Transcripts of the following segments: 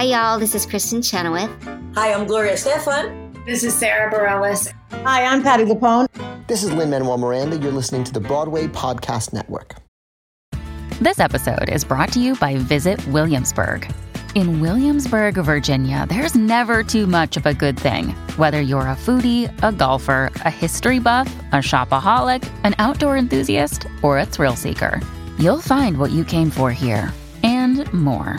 Hi, y'all. This is Kristin Chenoweth. Hi, I'm Gloria Estefan. This is Sara Bareilles. Hi, I'm Patty LuPone. This is Lin Manuel Miranda. You're listening to the Broadway Podcast Network. This episode is brought to you by Visit Williamsburg. In Williamsburg, Virginia, there's never too much of a good thing. Whether you're a foodie, a golfer, a history buff, a shopaholic, an outdoor enthusiast, or a thrill seeker, you'll find what you came for here and more.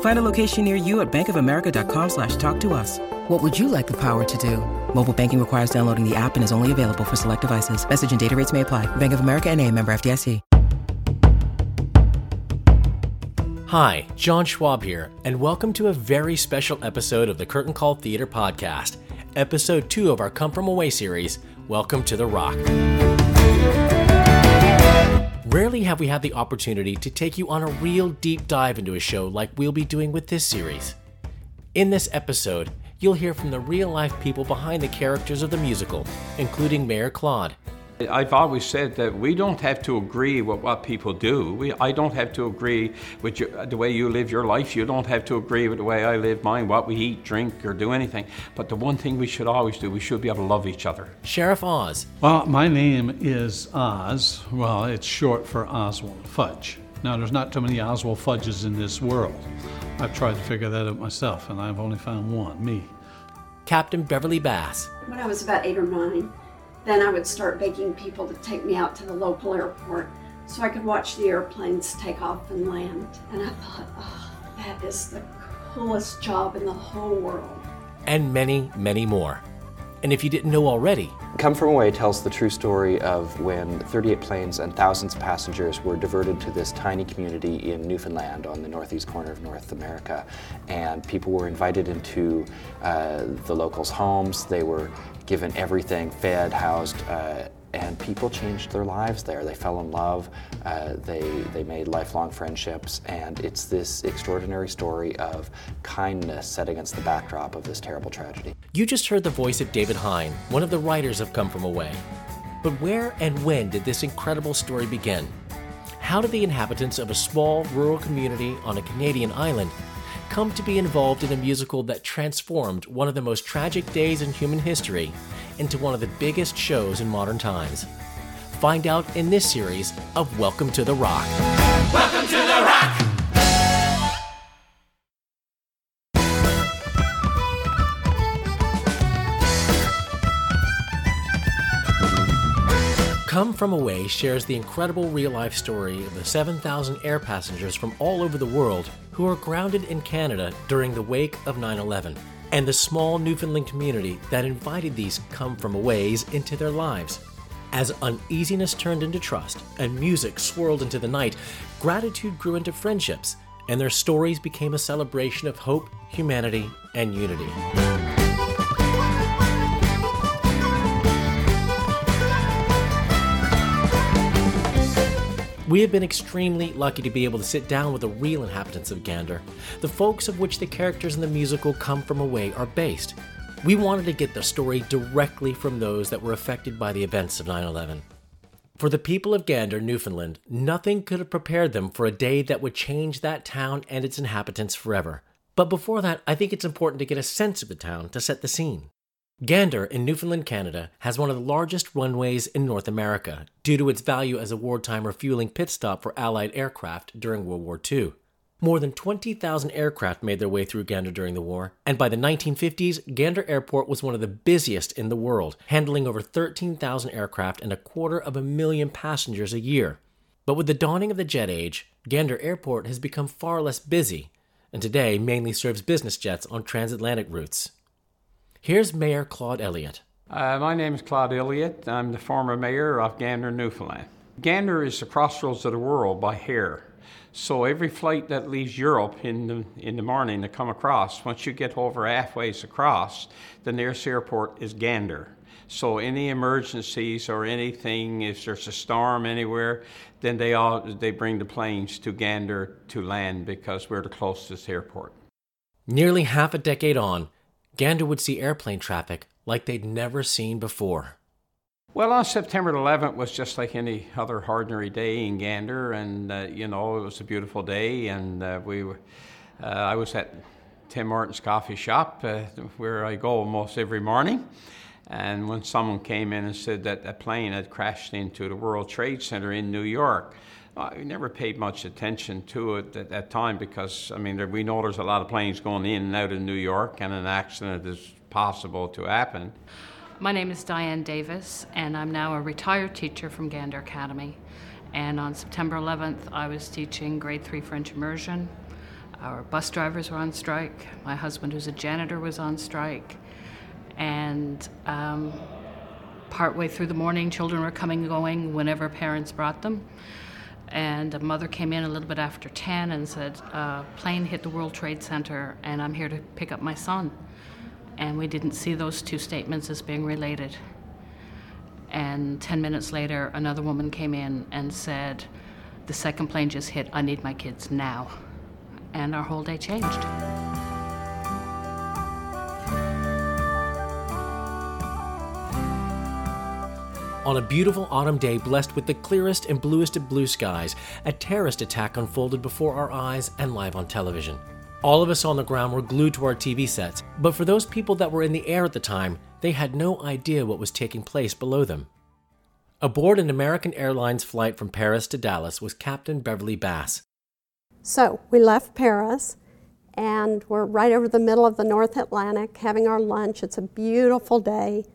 Find a location near you at bankofamerica.com slash talk to us. What would you like the power to do? Mobile banking requires downloading the app and is only available for select devices. Message and data rates may apply. Bank of America and a member FDIC. Hi, John Schwab here, and welcome to a very special episode of the Curtain Call Theater Podcast, episode two of our Come From Away series, Welcome to the Rock. Rarely have we had the opportunity to take you on a real deep dive into a show like we'll be doing with this series. In this episode, you'll hear from the real life people behind the characters of the musical, including Mayor Claude. I've always said that we don't have to agree with what people do. We, I don't have to agree with your, the way you live your life. You don't have to agree with the way I live mine, what we eat, drink, or do anything. But the one thing we should always do, we should be able to love each other. Sheriff Oz. Well, my name is Oz. Well, it's short for Oswald Fudge. Now, there's not too many Oswald Fudges in this world. I've tried to figure that out myself, and I've only found one me. Captain Beverly Bass. When I was about eight or nine, then I would start begging people to take me out to the local airport so I could watch the airplanes take off and land. And I thought, oh, that is the coolest job in the whole world. And many, many more. And if you didn't know already, Come From Away tells the true story of when 38 planes and thousands of passengers were diverted to this tiny community in Newfoundland on the northeast corner of North America. And people were invited into uh, the locals' homes. They were given everything fed, housed, uh, and people changed their lives there. They fell in love, uh, they, they made lifelong friendships, and it's this extraordinary story of kindness set against the backdrop of this terrible tragedy. you just heard the voice of David Hein, one of the writers of Come From Away. But where and when did this incredible story begin? How did the inhabitants of a small rural community on a Canadian island come to be involved in a musical that transformed one of the most tragic days in human history into one of the biggest shows in modern times? Find out in this series of Welcome to the Rock. Welcome to From Away shares the incredible real life story of the 7,000 air passengers from all over the world who are grounded in Canada during the wake of 9 11, and the small Newfoundland community that invited these Come From Aways into their lives. As uneasiness turned into trust and music swirled into the night, gratitude grew into friendships, and their stories became a celebration of hope, humanity, and unity. We have been extremely lucky to be able to sit down with the real inhabitants of Gander, the folks of which the characters in the musical Come From Away are based. We wanted to get the story directly from those that were affected by the events of 9 11. For the people of Gander, Newfoundland, nothing could have prepared them for a day that would change that town and its inhabitants forever. But before that, I think it's important to get a sense of the town to set the scene. Gander in Newfoundland, Canada, has one of the largest runways in North America due to its value as a wartime refueling pit stop for Allied aircraft during World War II. More than 20,000 aircraft made their way through Gander during the war, and by the 1950s, Gander Airport was one of the busiest in the world, handling over 13,000 aircraft and a quarter of a million passengers a year. But with the dawning of the jet age, Gander Airport has become far less busy, and today mainly serves business jets on transatlantic routes. Here's Mayor Claude Elliott. Uh, my name is Claude Elliott. I'm the former mayor of Gander, Newfoundland. Gander is the crossroads of the world by hair. So every flight that leaves Europe in the, in the morning to come across, once you get over halfway across, the nearest airport is Gander. So any emergencies or anything, if there's a storm anywhere, then they all they bring the planes to Gander to land because we're the closest airport. Nearly half a decade on, Gander would see airplane traffic like they'd never seen before. Well, on September 11th was just like any other ordinary day in Gander, and uh, you know it was a beautiful day, and uh, we, uh, I was at Tim Horton's coffee shop uh, where I go almost every morning, and when someone came in and said that a plane had crashed into the World Trade Center in New York, I never paid much attention to it at that time because, I mean, we know there's a lot of planes going in and out of New York, and an accident is possible to happen. My name is Diane Davis, and I'm now a retired teacher from Gander Academy. And on September 11th, I was teaching grade three French immersion. Our bus drivers were on strike. My husband, who's a janitor, was on strike and um, partway through the morning, children were coming and going whenever parents brought them. And a mother came in a little bit after 10 and said, A plane hit the World Trade Center, and I'm here to pick up my son. And we didn't see those two statements as being related. And 10 minutes later, another woman came in and said, The second plane just hit, I need my kids now. And our whole day changed. On a beautiful autumn day blessed with the clearest and bluest of blue skies, a terrorist attack unfolded before our eyes and live on television. All of us on the ground were glued to our TV sets, but for those people that were in the air at the time, they had no idea what was taking place below them. Aboard an American Airlines flight from Paris to Dallas was Captain Beverly Bass. So we left Paris and we're right over the middle of the North Atlantic having our lunch. It's a beautiful day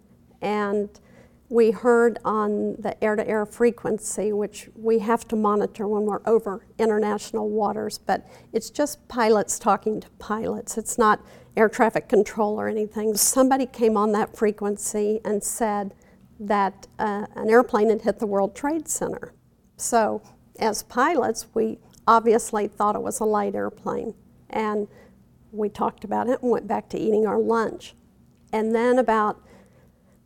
and we heard on the air to air frequency, which we have to monitor when we're over international waters, but it's just pilots talking to pilots. It's not air traffic control or anything. Somebody came on that frequency and said that uh, an airplane had hit the World Trade Center. So, as pilots, we obviously thought it was a light airplane. And we talked about it and went back to eating our lunch. And then, about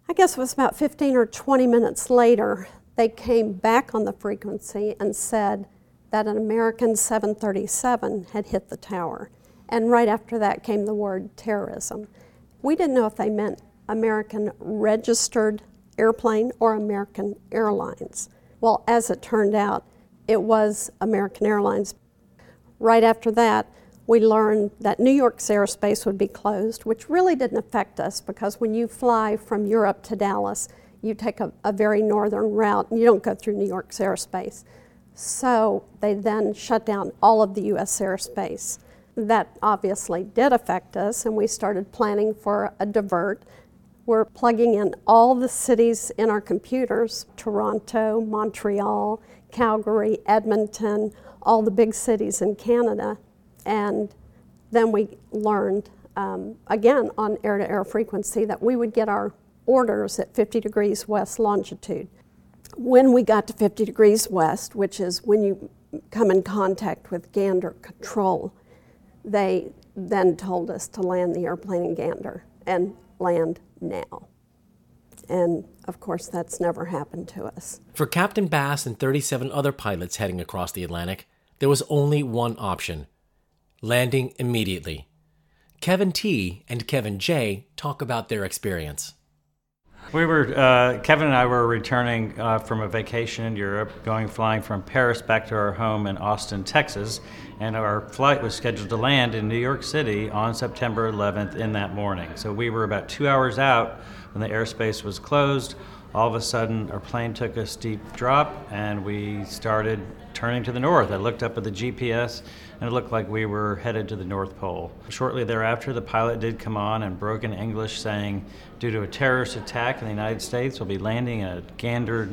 I guess it was about 15 or 20 minutes later, they came back on the frequency and said that an American 737 had hit the tower. And right after that came the word terrorism. We didn't know if they meant American registered airplane or American Airlines. Well, as it turned out, it was American Airlines. Right after that, we learned that New York's airspace would be closed, which really didn't affect us because when you fly from Europe to Dallas, you take a, a very northern route and you don't go through New York's airspace. So they then shut down all of the US airspace. That obviously did affect us, and we started planning for a divert. We're plugging in all the cities in our computers Toronto, Montreal, Calgary, Edmonton, all the big cities in Canada and then we learned, um, again on air to air frequency, that we would get our orders at 50 degrees west longitude. When we got to 50 degrees west, which is when you come in contact with Gander control, they then told us to land the airplane in Gander and land now. And of course, that's never happened to us. For Captain Bass and 37 other pilots heading across the Atlantic, there was only one option landing immediately. Kevin T and Kevin J talk about their experience. We were, uh, Kevin and I were returning uh, from a vacation in Europe, going flying from Paris back to our home in Austin, Texas, and our flight was scheduled to land in New York City on September 11th in that morning. So we were about two hours out when the airspace was closed. All of a sudden, our plane took a steep drop and we started turning to the north. I looked up at the GPS and it looked like we were headed to the North Pole. Shortly thereafter, the pilot did come on and broke in broken English saying, due to a terrorist attack in the United States, we'll be landing at Gander.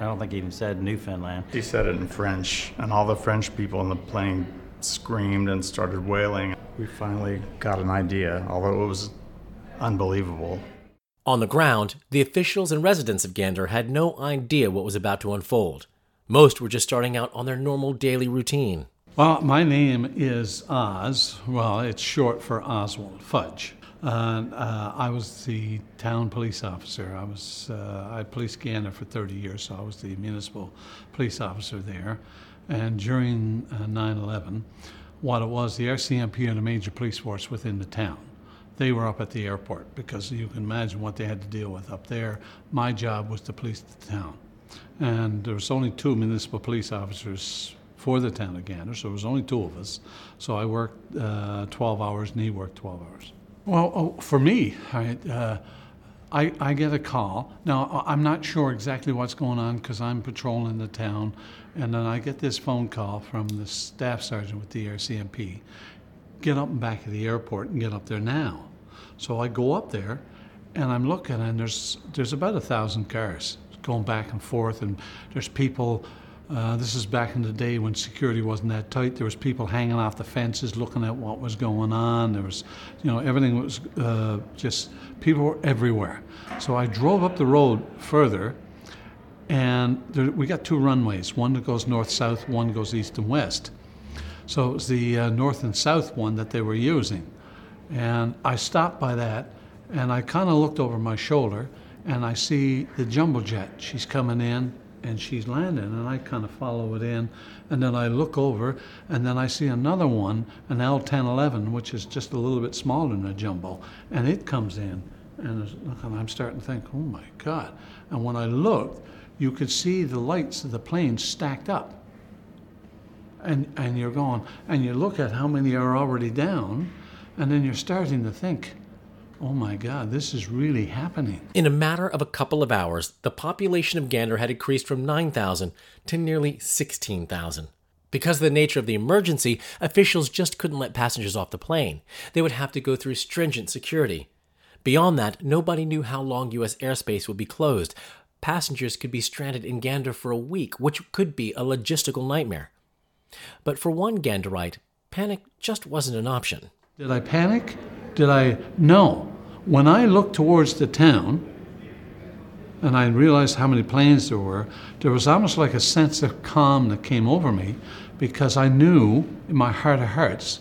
I don't think he even said Newfoundland. He said it in French, and all the French people in the plane screamed and started wailing. We finally got an idea, although it was unbelievable. On the ground, the officials and residents of Gander had no idea what was about to unfold. Most were just starting out on their normal daily routine. Well, my name is Oz. Well, it's short for Oswald Fudge. And uh, I was the town police officer. I was uh, I policed Gander for 30 years, so I was the municipal police officer there. And during uh, 9/11, what it was, the RCMP and a major police force within the town. They were up at the airport because you can imagine what they had to deal with up there. My job was to police the town, and there was only two municipal police officers for the town of Gander, so it was only two of us. So I worked uh, 12 hours, and he worked 12 hours. Well, oh, for me, I, uh, I, I, get a call. Now, I'm not sure exactly what's going on because I'm patrolling the town, and then I get this phone call from the staff sergeant with the RCMP. Get up and back at the airport and get up there now. So I go up there, and I'm looking, and there's there's about a thousand cars going back and forth, and there's people uh, this is back in the day when security wasn't that tight. There was people hanging off the fences, looking at what was going on. There was, you know, everything was uh, just people were everywhere. So I drove up the road further, and there, we got two runways. One that goes north-south, one goes east and west. So it was the uh, north and south one that they were using, and I stopped by that, and I kind of looked over my shoulder, and I see the jumbo jet. She's coming in and she's landing, and I kind of follow it in, and then I look over, and then I see another one, an L1011, which is just a little bit smaller than a jumbo, and it comes in, and I'm starting to think, oh my God! And when I looked, you could see the lights of the plane stacked up, and and you're going, and you look at how many are already down, and then you're starting to think oh my God, this is really happening. In a matter of a couple of hours, the population of Gander had increased from 9,000 to nearly 16,000. Because of the nature of the emergency, officials just couldn't let passengers off the plane. They would have to go through stringent security. Beyond that, nobody knew how long U.S. airspace would be closed. Passengers could be stranded in Gander for a week, which could be a logistical nightmare. But for one Ganderite, panic just wasn't an option. Did I panic? Did I? No when I looked towards the town and I realized how many planes there were, there was almost like a sense of calm that came over me because I knew in my heart of hearts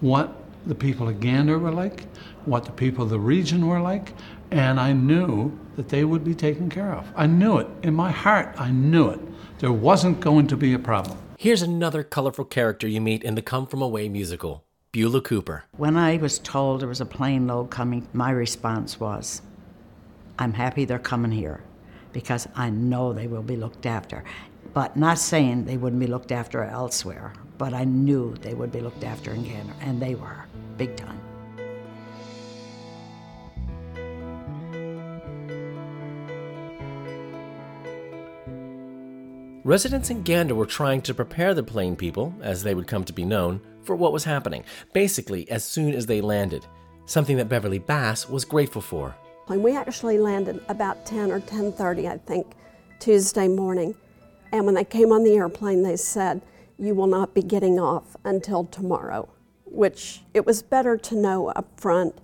what the people of Gander were like, what the people of the region were like, and I knew that they would be taken care of. I knew it. In my heart, I knew it. There wasn't going to be a problem. Here's another colorful character you meet in the Come From Away musical. Beulah Cooper. When I was told there was a plane load coming, my response was, I'm happy they're coming here because I know they will be looked after. But not saying they wouldn't be looked after elsewhere, but I knew they would be looked after in Gander, and they were, big time. Residents in Gander were trying to prepare the plane people, as they would come to be known, for what was happening, basically as soon as they landed, something that Beverly Bass was grateful for. And we actually landed about 10 or 10:30, I think, Tuesday morning. And when they came on the airplane, they said, "You will not be getting off until tomorrow," which it was better to know up front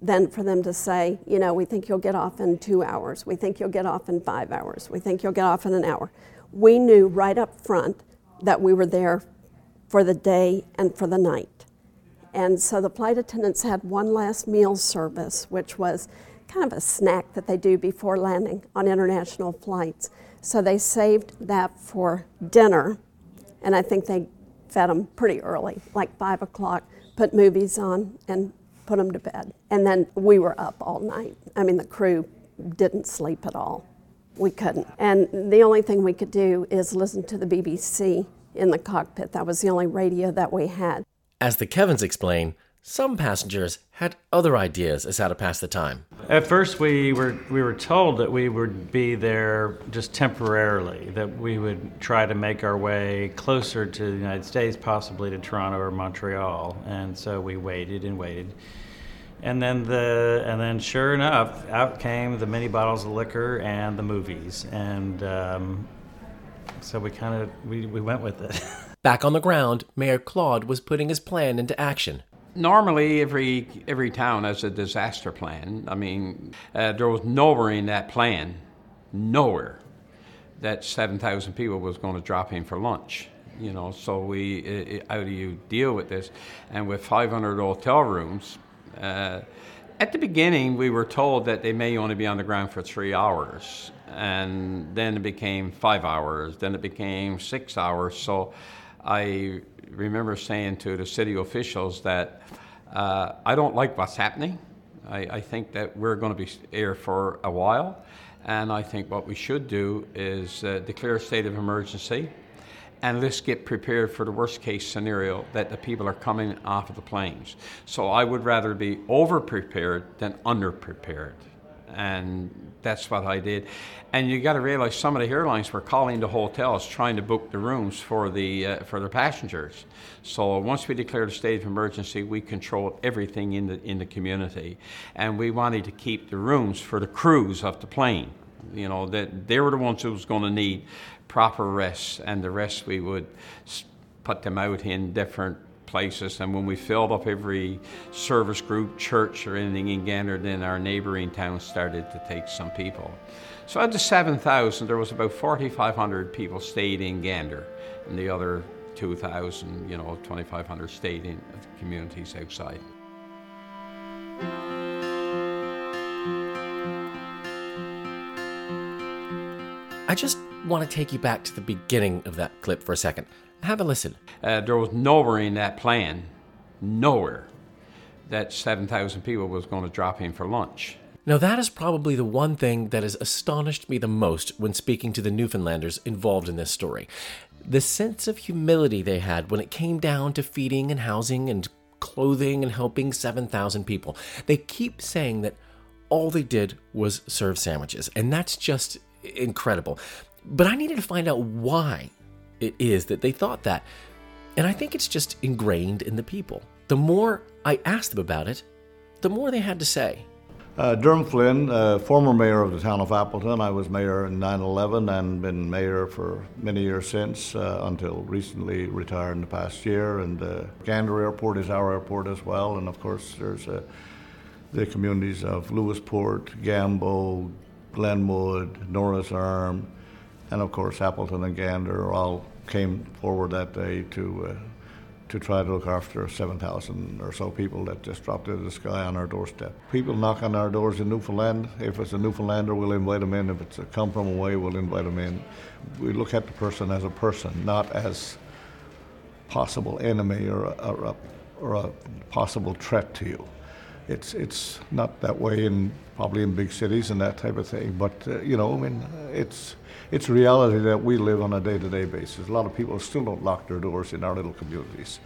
than for them to say, you know, we think you'll get off in 2 hours, we think you'll get off in 5 hours, we think you'll get off in an hour. We knew right up front that we were there for the day and for the night. And so the flight attendants had one last meal service, which was kind of a snack that they do before landing on international flights. So they saved that for dinner, and I think they fed them pretty early, like five o'clock, put movies on, and put them to bed. And then we were up all night. I mean, the crew didn't sleep at all. We couldn't. And the only thing we could do is listen to the BBC in the cockpit. That was the only radio that we had. As the Kevins explain, some passengers had other ideas as how to pass the time. At first, we were we were told that we would be there just temporarily, that we would try to make our way closer to the United States, possibly to Toronto or Montreal, and so we waited and waited. And then the and then sure enough, out came the mini bottles of liquor and the movies, and um, so we kind of we, we went with it. Back on the ground, Mayor Claude was putting his plan into action. normally every every town has a disaster plan. I mean, uh, there was nowhere in that plan, nowhere, that 7,000 people was going to drop in for lunch. You know, so we uh, how do you deal with this? And with 500 hotel rooms. Uh, at the beginning, we were told that they may only be on the ground for three hours, and then it became five hours, then it became six hours. So I remember saying to the city officials that uh, I don't like what's happening. I, I think that we're going to be here for a while, and I think what we should do is uh, declare a state of emergency and let's get prepared for the worst case scenario that the people are coming off of the planes. So I would rather be over prepared than under prepared. And that's what I did. And you got to realize some of the airlines were calling the hotels trying to book the rooms for the uh, for the passengers. So once we declared a state of emergency, we controlled everything in the in the community, and we wanted to keep the rooms for the crews of the plane. You know that they were the ones who was going to need proper rest, and the rest we would put them out in different places. And when we filled up every service group, church, or anything in Gander, then our neighboring towns started to take some people. So out of 7,000, there was about 4,500 people stayed in Gander, and the other 2,000, you know, 2,500 stayed in communities outside. I just want to take you back to the beginning of that clip for a second. Have a listen. Uh, there was nowhere in that plan, nowhere, that 7,000 people was going to drop in for lunch. Now, that is probably the one thing that has astonished me the most when speaking to the Newfoundlanders involved in this story. The sense of humility they had when it came down to feeding and housing and clothing and helping 7,000 people. They keep saying that all they did was serve sandwiches, and that's just incredible. But I needed to find out why it is that they thought that. And I think it's just ingrained in the people. The more I asked them about it, the more they had to say. Uh, Derm Flynn, uh, former mayor of the town of Appleton. I was mayor in 9 11 and been mayor for many years since, uh, until recently retired in the past year. And uh, Gander Airport is our airport as well. And of course, there's uh, the communities of Lewisporte, Gambo, Glenwood, Norris Arm, and of course Appleton and Gander all came forward that day to uh, to try to look after 7,000 or so people that just dropped out of the sky on our doorstep. People knock on our doors in Newfoundland. If it's a Newfoundlander, we'll invite them in. If it's a come from away, we'll invite them in. We look at the person as a person, not as possible enemy or a, or a, or a possible threat to you. It's it's not that way in probably in big cities and that type of thing. But uh, you know, I mean, it's it's a reality that we live on a day-to-day basis. A lot of people still don't lock their doors in our little communities.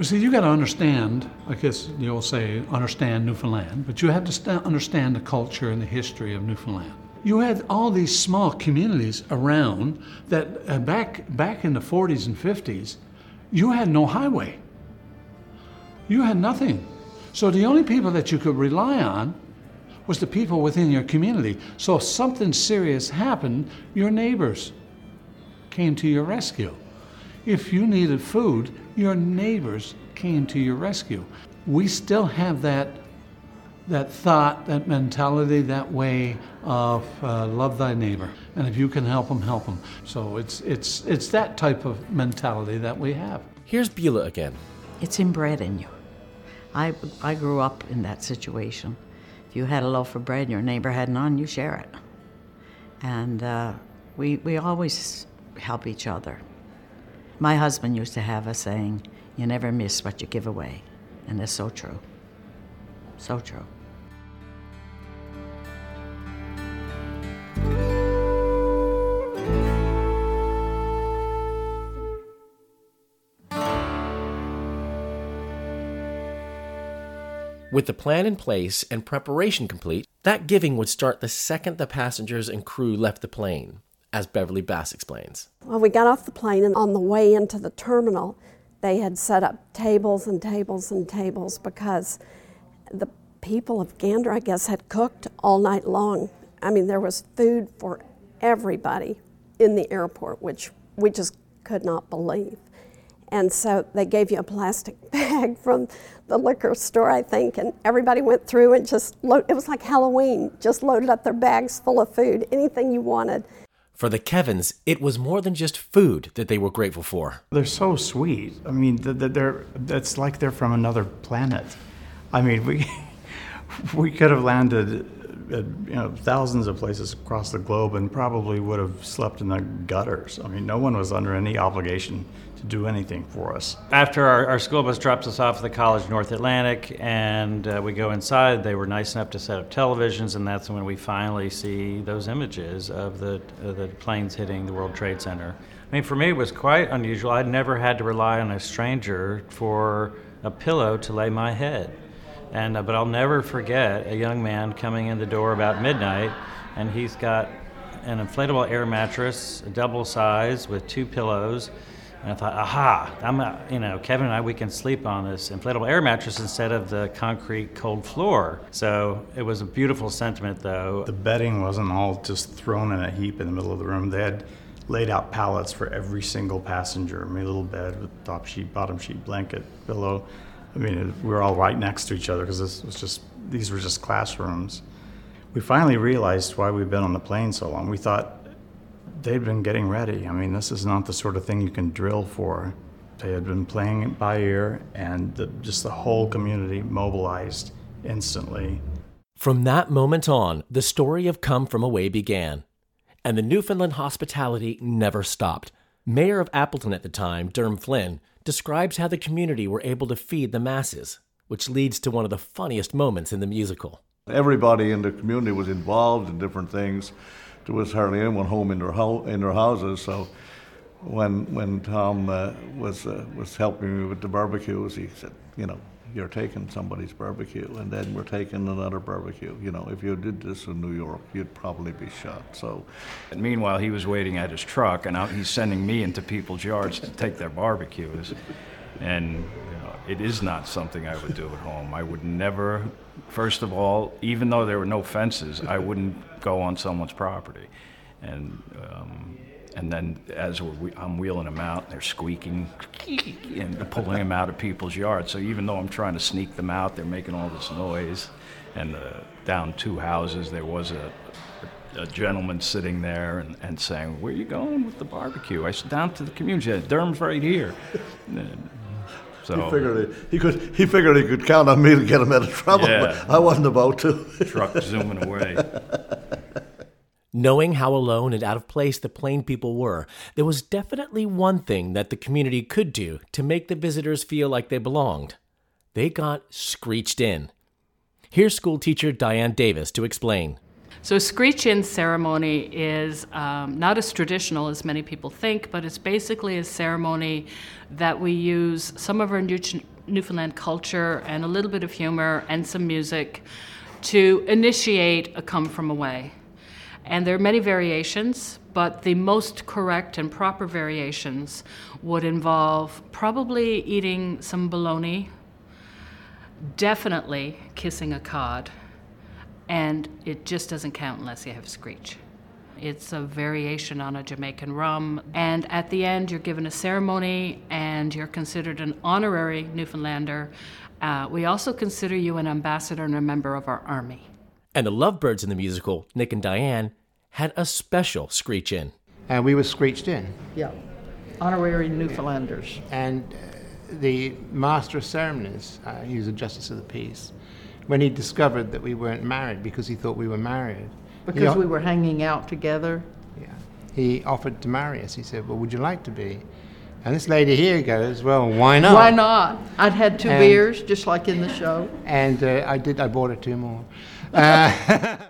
See, you got to understand. I guess you'll say understand Newfoundland, but you have to st- understand the culture and the history of Newfoundland. You had all these small communities around that uh, back back in the 40s and 50s, you had no highway. You had nothing. So the only people that you could rely on was the people within your community. So if something serious happened, your neighbors came to your rescue. If you needed food, your neighbors came to your rescue. We still have that that thought, that mentality, that way of uh, love thy neighbor, and if you can help them, help them. So it's it's it's that type of mentality that we have. Here's Beulah again. It's inbred in you. I I grew up in that situation. You had a loaf of bread and your neighbor had none, you share it. And uh, we, we always help each other. My husband used to have a saying, You never miss what you give away. And it's so true. So true. With the plan in place and preparation complete, that giving would start the second the passengers and crew left the plane, as Beverly Bass explains. Well, we got off the plane, and on the way into the terminal, they had set up tables and tables and tables because the people of Gander, I guess, had cooked all night long. I mean, there was food for everybody in the airport, which we just could not believe. And so they gave you a plastic bag from the liquor store, I think, and everybody went through and just load, it was like Halloween, just loaded up their bags full of food, anything you wanted. For the Kevins, it was more than just food that they were grateful for. They're so sweet. I mean, they're, it's like they're from another planet. I mean, we, we could have landed at, you know, thousands of places across the globe and probably would have slept in the gutters. I mean, no one was under any obligation to do anything for us. After our, our school bus drops us off at the College North Atlantic and uh, we go inside, they were nice enough to set up televisions, and that's when we finally see those images of the, uh, the planes hitting the World Trade Center. I mean, for me, it was quite unusual. I'd never had to rely on a stranger for a pillow to lay my head. And, uh, but I'll never forget a young man coming in the door about midnight, and he's got an inflatable air mattress, double size with two pillows. And I thought, aha, I'm, a, you know, Kevin and I, we can sleep on this inflatable air mattress instead of the concrete cold floor. So it was a beautiful sentiment, though. The bedding wasn't all just thrown in a heap in the middle of the room. They had laid out pallets for every single passenger, a little bed with top sheet, bottom sheet, blanket, pillow. I mean, we were all right next to each other because this was just these were just classrooms. We finally realized why we'd been on the plane so long. We thought they'd been getting ready. I mean, this is not the sort of thing you can drill for. They had been playing it by ear, and the, just the whole community mobilized instantly. From that moment on, the story of Come From Away began, and the Newfoundland hospitality never stopped. Mayor of Appleton at the time, Derm Flynn, describes how the community were able to feed the masses, which leads to one of the funniest moments in the musical. Everybody in the community was involved in different things. There was hardly anyone home in their, ho- in their houses, so when when Tom uh, was uh, was helping me with the barbecues, he said, you know, you're taking somebody's barbecue, and then we're taking another barbecue. You know, if you did this in New York, you'd probably be shot. So, and meanwhile, he was waiting at his truck, and he's sending me into people's yards to take their barbecues, and you know, it is not something I would do at home. I would never. First of all, even though there were no fences, I wouldn't go on someone's property, and. Um, and then as I'm wheeling them out, they're squeaking and pulling them out of people's yards. So even though I'm trying to sneak them out, they're making all this noise. And uh, down two houses, there was a, a gentleman sitting there and, and saying, "Where are you going with the barbecue?" I said, "Down to the community. Derm's right here." So he figured he, he, could. He figured he could count on me to get him out of trouble. Yeah. I wasn't about to. Truck zooming away. Knowing how alone and out of place the plane people were, there was definitely one thing that the community could do to make the visitors feel like they belonged. They got screeched in. Here's school teacher Diane Davis to explain. So, screech in ceremony is um, not as traditional as many people think, but it's basically a ceremony that we use some of our New- Newfoundland culture and a little bit of humor and some music to initiate a come from away. And there are many variations, but the most correct and proper variations would involve probably eating some bologna, definitely kissing a cod, and it just doesn't count unless you have screech. It's a variation on a Jamaican rum, and at the end, you're given a ceremony and you're considered an honorary Newfoundlander. Uh, we also consider you an ambassador and a member of our army. And the Lovebirds in the musical, Nick and Diane, had a special screech in. And we were screeched in. Yeah, honorary Newfoundlanders. And uh, the master of ceremonies, uh, he was a justice of the peace, when he discovered that we weren't married because he thought we were married. Because we were hanging out together? Yeah. He offered to marry us. He said, Well, would you like to be? And this lady here goes, well, why not? Why not? I'd had two and, beers, just like in the show. And uh, I did. I bought her two more. Uh,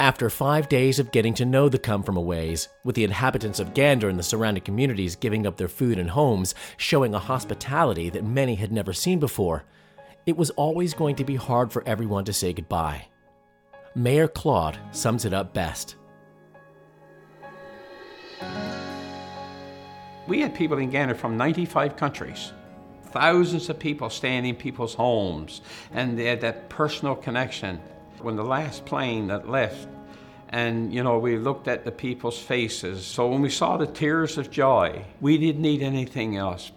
After five days of getting to know the come from aways, with the inhabitants of Gander and the surrounding communities giving up their food and homes, showing a hospitality that many had never seen before, it was always going to be hard for everyone to say goodbye. Mayor Claude sums it up best. We had people in Gander from 95 countries. Thousands of people staying in people's homes, and they had that personal connection. When the last plane that left And, you know, we looked at the people's faces. So when we saw the tears of joy, we didn't need anything else.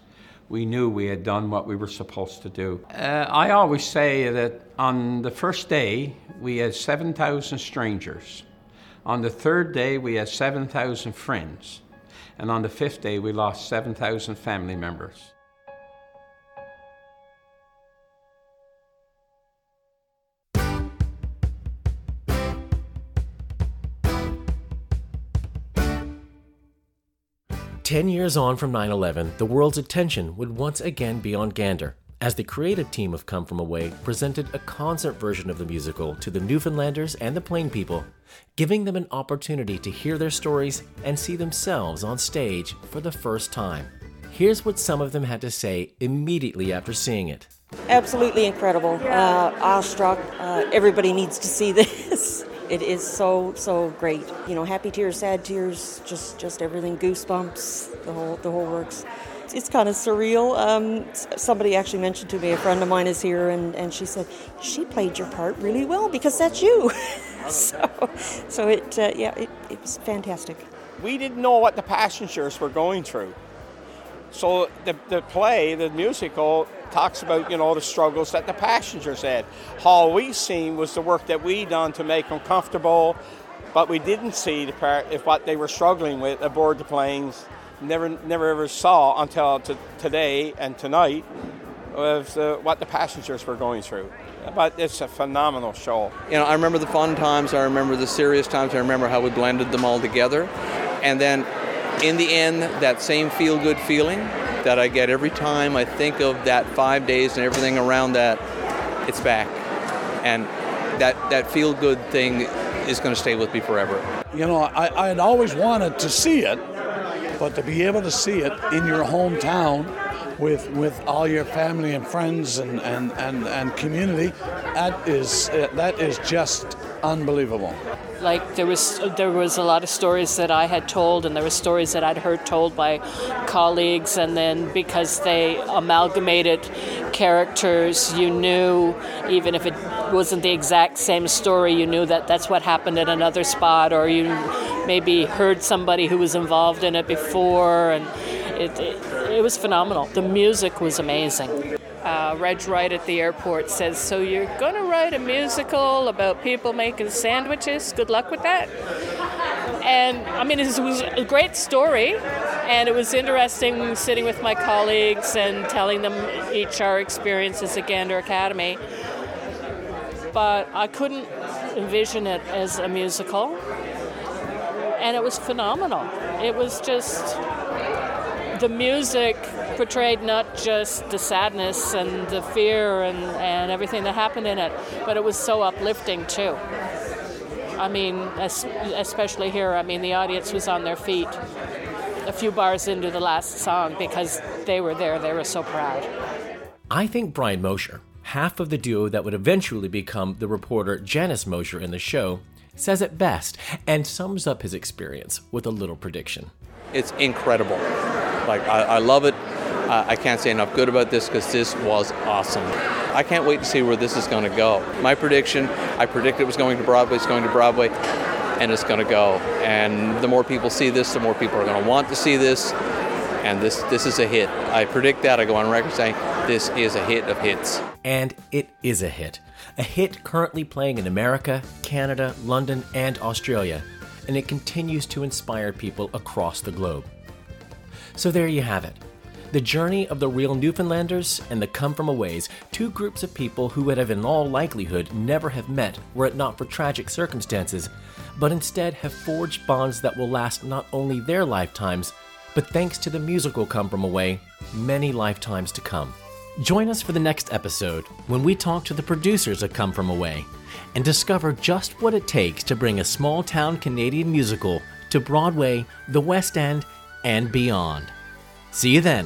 We knew we had done what we were supposed to do. Uh, I always say that on the first day, we had 7,000 strangers. On the third day, we had 7,000 friends. And on the fifth day, we lost 7,000 family members. Ten years on from 9 11, the world's attention would once again be on Gander, as the creative team of Come From Away presented a concert version of the musical to the Newfoundlanders and the Plane people, giving them an opportunity to hear their stories and see themselves on stage for the first time. Here's what some of them had to say immediately after seeing it. Absolutely incredible. Uh, awestruck. Uh, everybody needs to see this. It is so so great. You know, happy tears, sad tears, just just everything, goosebumps, the whole the whole works. It's, kind of surreal. Um, somebody actually mentioned to me, a friend of mine is here, and, and she said she played your part really well because that's you. so so it uh, yeah it, it was fantastic. We didn't know what the passengers were going through. So the, the play, the musical, talks about you know the struggles that the passengers had. All we seen was the work that we done to make them comfortable, but we didn't see the part of what they were struggling with aboard the planes. Never, never ever saw until t- today and tonight of the, what the passengers were going through. But it's a phenomenal show. You know, I remember the fun times. I remember the serious times. I remember how we blended them all together, and then in the end, that same feel good feeling that I get every time I think of that five days and everything around that, it's back. And that, that feel good thing is going to stay with me forever. You know, I, I had always wanted to see it, but to be able to see it in your hometown with with all your family and friends and, and, and, and community, that is eh, that is just unbelievable. Like there was there was a lot of stories that I had told, and there were stories that I'd heard told by colleagues, and then because they amalgamated characters, you knew even if it wasn't the exact same story, you knew that that's what happened in another spot, or you maybe heard somebody who was involved in it before, and it, it, it was phenomenal. The music was amazing. Uh, Reg Wright at the airport says, So you're going to write a musical about people making sandwiches? Good luck with that. And I mean, it was a great story, and it was interesting sitting with my colleagues and telling them each our experiences at Gander Academy. But I couldn't envision it as a musical, and it was phenomenal. It was just the music portrayed not just the sadness and the fear and, and everything that happened in it, but it was so uplifting too. I mean, especially here, I mean, the audience was on their feet a few bars into the last song because they were there, they were so proud. I think Brian Mosher, half of the duo that would eventually become the reporter Janice Mosher in the show, says it best and sums up his experience with a little prediction. It's incredible. Like, I, I love it. Uh, I can't say enough good about this because this was awesome. I can't wait to see where this is going to go. My prediction, I predict it was going to Broadway, it's going to Broadway, and it's going to go. And the more people see this, the more people are going to want to see this. And this, this is a hit. I predict that. I go on record saying this is a hit of hits. And it is a hit. A hit currently playing in America, Canada, London, and Australia. And it continues to inspire people across the globe. So there you have it. The journey of the real Newfoundlanders and the Come From Aways, two groups of people who would have in all likelihood never have met were it not for tragic circumstances, but instead have forged bonds that will last not only their lifetimes, but thanks to the musical Come From Away, many lifetimes to come. Join us for the next episode when we talk to the producers of Come From Away and discover just what it takes to bring a small town Canadian musical to Broadway, the West End, and beyond. See you then.